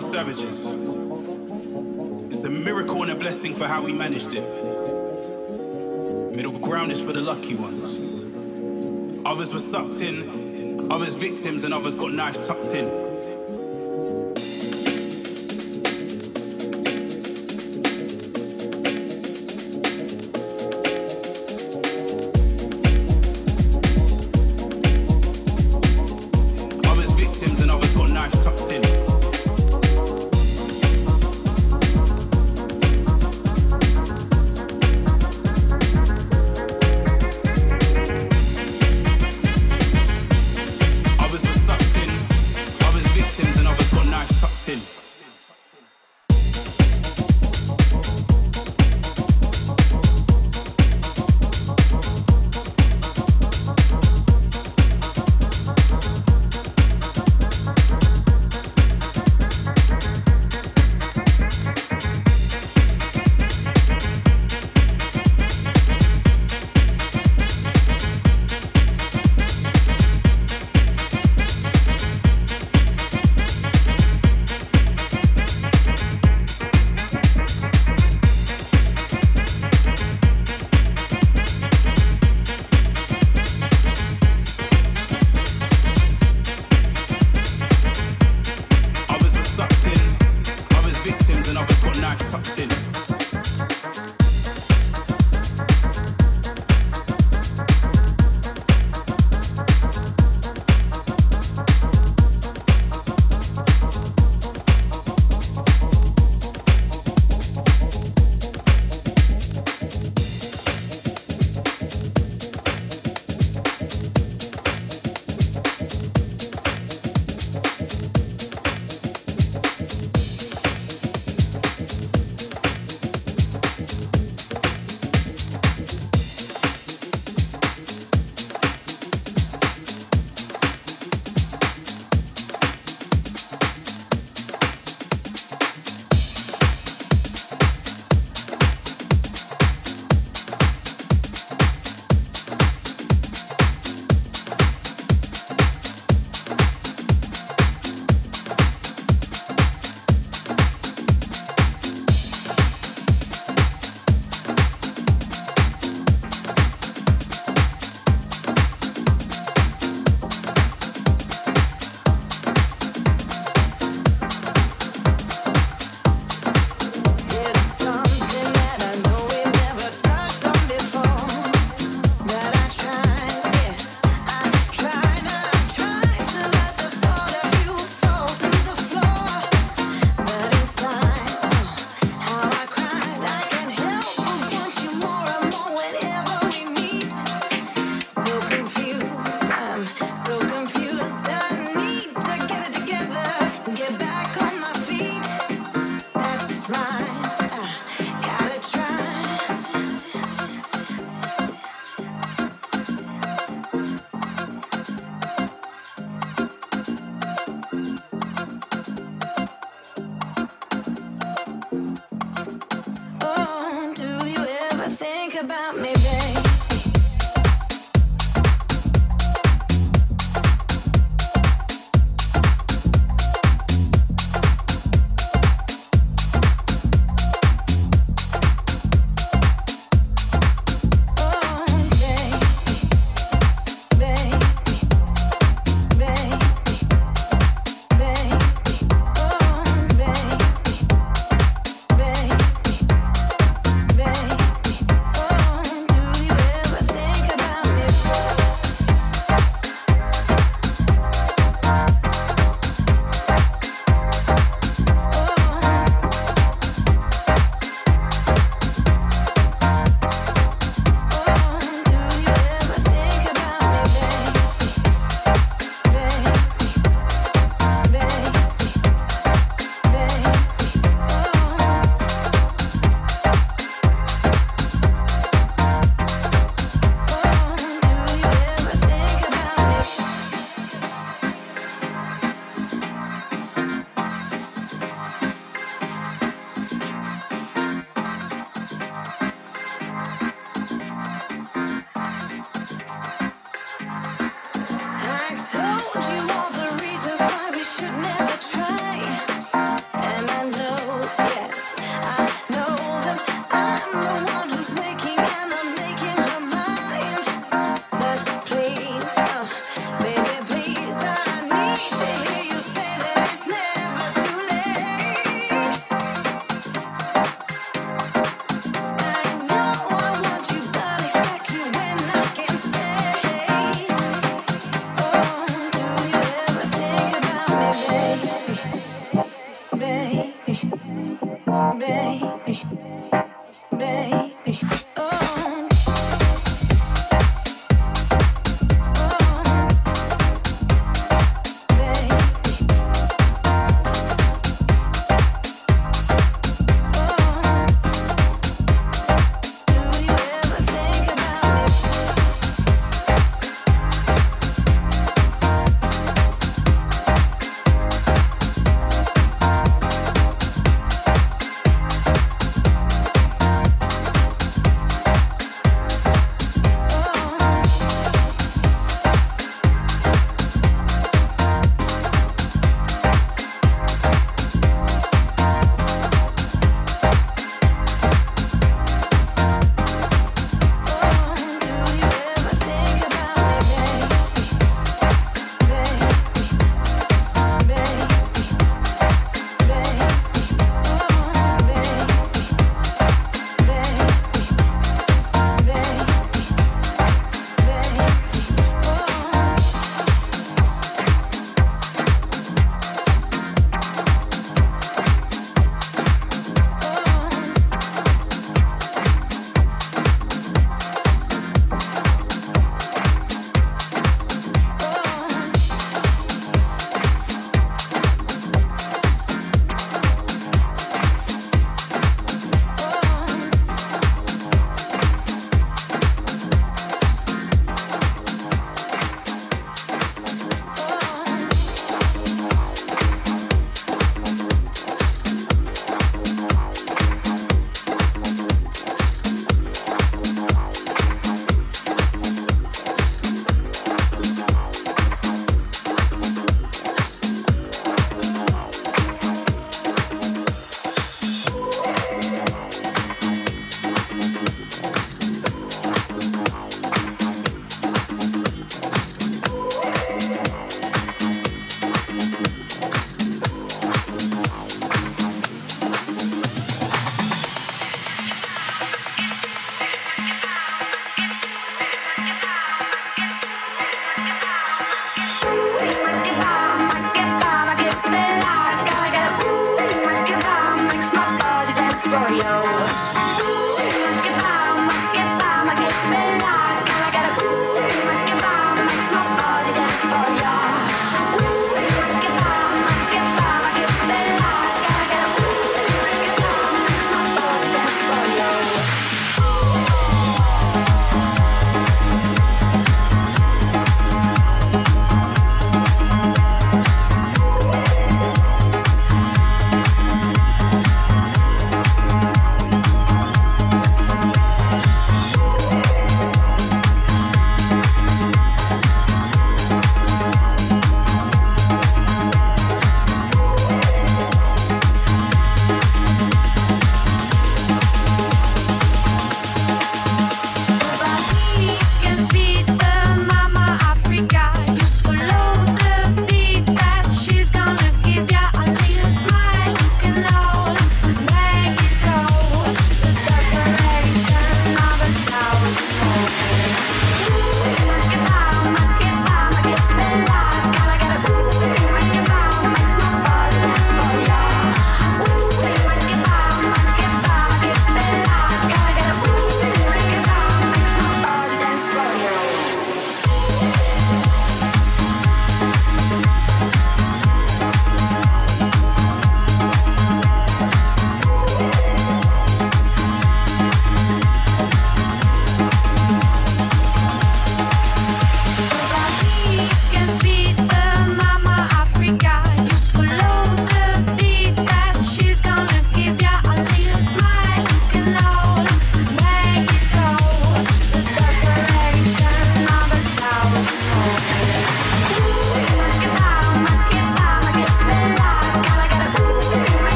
Savages. It's a miracle and a blessing for how we managed it. Middle ground is for the lucky ones. Others were sucked in, others victims, and others got knives tucked in. tucked.